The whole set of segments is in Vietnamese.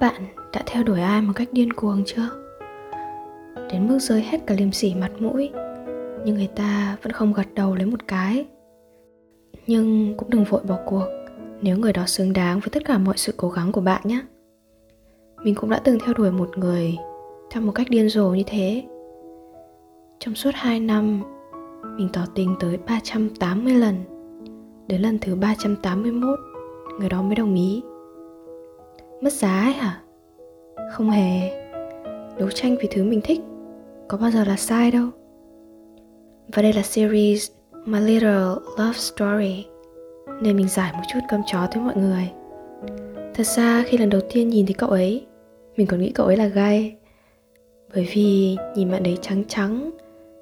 Các bạn đã theo đuổi ai một cách điên cuồng chưa? Đến mức rơi hết cả liềm sỉ mặt mũi, Nhưng người ta vẫn không gật đầu lấy một cái. Nhưng cũng đừng vội bỏ cuộc, Nếu người đó xứng đáng với tất cả mọi sự cố gắng của bạn nhé. Mình cũng đã từng theo đuổi một người Theo một cách điên rồ như thế. Trong suốt 2 năm, Mình tỏ tình tới 380 lần, Đến lần thứ 381 Người đó mới đồng ý. Mất giá ấy hả? Không hề. Đấu tranh vì thứ mình thích, Có bao giờ là sai đâu. Và đây là series My Little Love Story Nên mình giải một chút cơm chó tới mọi người. Thật ra khi lần đầu tiên nhìn thấy cậu ấy, Mình còn nghĩ cậu ấy là gay. Bởi vì nhìn bạn ấy trắng trắng,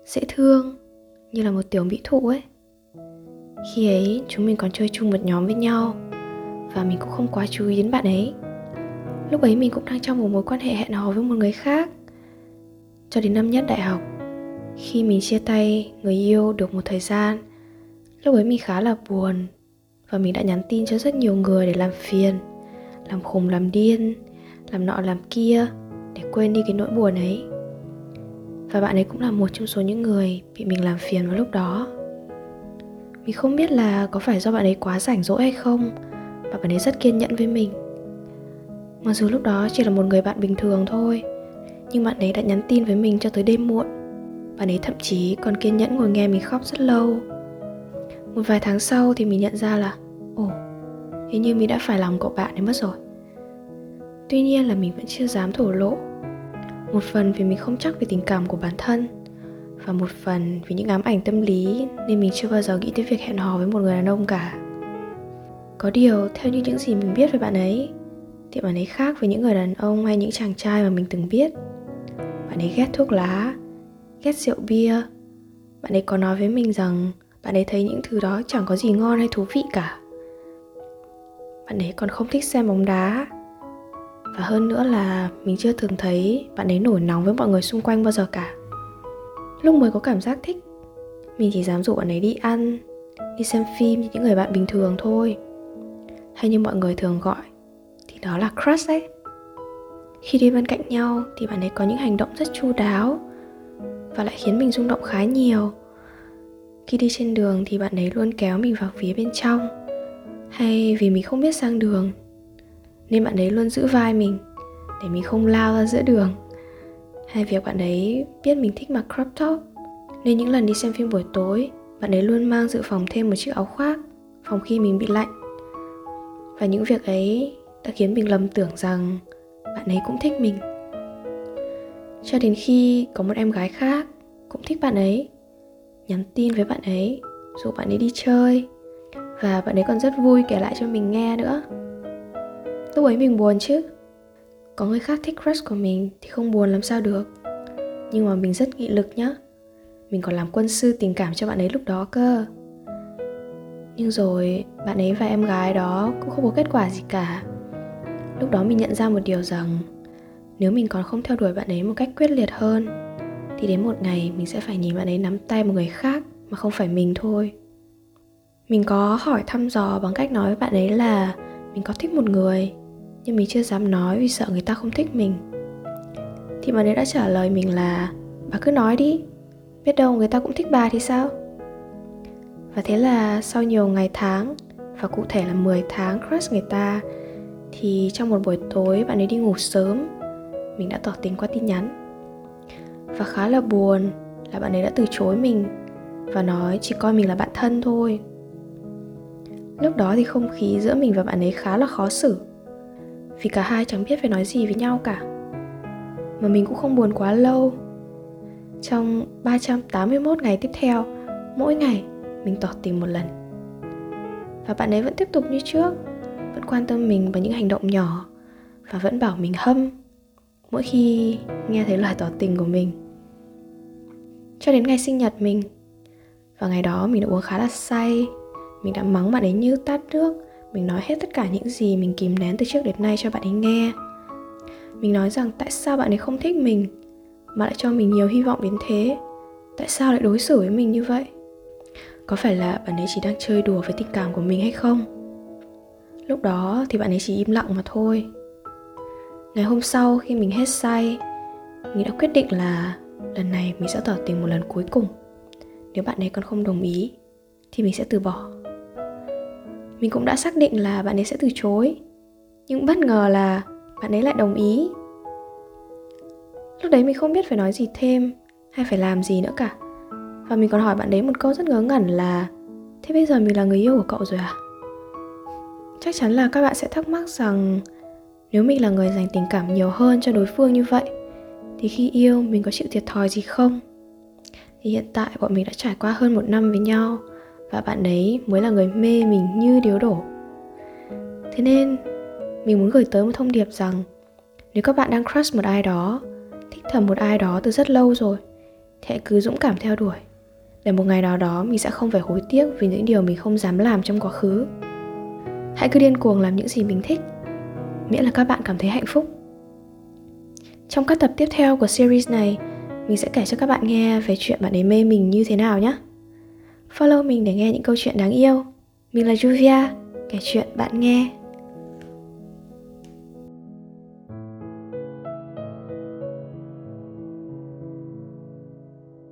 Dễ thương, Như là một tiểu mỹ thụ ấy. Khi ấy, chúng mình còn chơi chung một nhóm với nhau, Và mình cũng không quá chú ý đến bạn ấy. Lúc ấy mình cũng đang trong một mối quan hệ hẹn hò với một người khác. Cho đến năm nhất đại học, Khi mình chia tay, người yêu được một thời gian, Lúc ấy mình khá là buồn Và mình đã nhắn tin cho rất nhiều người để làm phiền, Làm khùng, làm điên, Làm nọ, làm kia Để quên đi cái nỗi buồn ấy. Và bạn ấy cũng là một trong số những người Bị mình làm phiền vào lúc đó. Mình không biết là có phải do bạn ấy quá rảnh rỗi hay không Và bạn ấy rất kiên nhẫn với mình. Mặc dù lúc đó chỉ là một người bạn bình thường thôi Nhưng bạn ấy đã nhắn tin với mình cho tới đêm muộn. Bạn ấy thậm chí còn kiên nhẫn ngồi nghe mình khóc rất lâu. Một vài tháng sau thì mình nhận ra là Ồ, hình như mình đã phải lòng cậu bạn ấy mất rồi. Tuy nhiên là mình vẫn chưa dám thổ lộ. Một phần vì mình không chắc về tình cảm của bản thân Và một phần vì những ám ảnh tâm lý Nên mình chưa bao giờ nghĩ tới việc hẹn hò với một người đàn ông cả. Có điều, theo như những gì mình biết về bạn ấy thì bạn ấy khác với những người đàn ông hay những chàng trai mà mình từng biết. Bạn ấy ghét thuốc lá, ghét rượu bia. Bạn ấy có nói với mình rằng bạn ấy thấy những thứ đó chẳng có gì ngon hay thú vị cả. Bạn ấy còn không thích xem bóng đá. Và hơn nữa là mình chưa từng thấy bạn ấy nổi nóng với mọi người xung quanh bao giờ cả. Lúc mới có cảm giác thích, mình chỉ dám dụ bạn ấy đi ăn, đi xem phim như những người bạn bình thường thôi. Hay như mọi người thường gọi đó là crush ấy khi đi bên cạnh nhau thì bạn ấy có những hành động rất chu đáo và lại khiến mình rung động khá nhiều. Khi đi trên đường thì bạn ấy luôn kéo mình vào phía bên trong. Hay vì mình không biết sang đường, nên bạn ấy luôn giữ vai mình để mình không lao ra giữa đường. Hay việc bạn ấy biết mình thích mặc crop top, nên những lần đi xem phim buổi tối, bạn ấy luôn mang dự phòng thêm một chiếc áo khoác phòng khi mình bị lạnh. Và những việc ấy đã khiến mình lầm tưởng rằng bạn ấy cũng thích mình. Cho đến khi có một em gái khác cũng thích bạn ấy, nhắn tin với bạn ấy, rủ bạn ấy đi chơi, và bạn ấy còn rất vui kể lại cho mình nghe nữa. Lúc ấy mình buồn chứ. Có người khác thích crush của mình thì không buồn làm sao được. Nhưng mà mình rất nghị lực nhá. Mình còn làm quân sư tình cảm cho bạn ấy lúc đó cơ. Nhưng rồi bạn ấy và em gái đó cũng không có kết quả gì cả lúc đó mình nhận ra một điều rằng nếu mình còn không theo đuổi bạn ấy một cách quyết liệt hơn, thì đến một ngày mình sẽ phải nhìn bạn ấy nắm tay một người khác mà không phải mình thôi. Mình có hỏi thăm dò bằng cách nói với bạn ấy là mình có thích một người, nhưng mình chưa dám nói vì sợ người ta không thích mình. Thì bạn ấy đã trả lời mình là, bà cứ nói đi, biết đâu người ta cũng thích bà thì sao? Và thế là sau nhiều ngày tháng, và cụ thể là 10 tháng crush người ta thì trong một buổi tối bạn ấy đi ngủ sớm. Mình đã tỏ tình qua tin nhắn. Và khá là buồn là bạn ấy đã từ chối mình và nói chỉ coi mình là bạn thân thôi. Lúc đó thì không khí giữa mình và bạn ấy khá là khó xử, vì cả hai chẳng biết phải nói gì với nhau cả. Mà mình cũng không buồn quá lâu. Trong 381 ngày tiếp theo, mỗi ngày mình tỏ tình một lần. Và bạn ấy vẫn tiếp tục như trước vẫn quan tâm mình bằng những hành động nhỏ và vẫn bảo mình hâm mỗi khi nghe thấy lời tỏ tình của mình. Cho đến ngày sinh nhật mình, và ngày đó mình đã uống khá là say, mình đã mắng bạn ấy như tát nước, mình nói hết tất cả những gì mình kìm nén từ trước đến nay cho bạn ấy nghe. Mình nói rằng tại sao bạn ấy không thích mình, mà lại cho mình nhiều hy vọng đến thế? Tại sao lại đối xử với mình như vậy? Có phải là bạn ấy chỉ đang chơi đùa với tình cảm của mình hay không? Lúc đó thì bạn ấy chỉ im lặng mà thôi. Ngày hôm sau khi mình hết say, mình đã quyết định là lần này mình sẽ tỏ tình một lần cuối cùng. Nếu bạn ấy còn không đồng ý, thì mình sẽ từ bỏ. Mình cũng đã xác định là bạn ấy sẽ từ chối, nhưng bất ngờ là bạn ấy lại đồng ý. Lúc đấy mình không biết phải nói gì thêm hay phải làm gì nữa cả. Và mình còn hỏi bạn đấy một câu rất ngớ ngẩn là, thế bây giờ mình là người yêu của cậu rồi à? Chắc chắn là các bạn sẽ thắc mắc rằng nếu mình là người dành tình cảm nhiều hơn cho đối phương như vậy, thì khi yêu mình có chịu thiệt thòi gì không? Thì hiện tại bọn mình đã trải qua hơn một năm với nhau và bạn ấy mới là người mê mình như điếu đổ. Thế nên, mình muốn gửi tới một thông điệp rằng nếu các bạn đang crush một ai đó, thích thầm một ai đó từ rất lâu rồi, thì hãy cứ dũng cảm theo đuổi. Để một ngày nào đó mình sẽ không phải hối tiếc vì những điều mình không dám làm trong quá khứ hãy cứ điên cuồng làm những gì mình thích. Miễn là các bạn cảm thấy hạnh phúc. Trong các tập tiếp theo của series này, mình sẽ kể cho các bạn nghe về chuyện bạn ấy mê mình như thế nào nhé follow mình để nghe những câu chuyện đáng yêu. Mình là Juvia kể chuyện bạn nghe.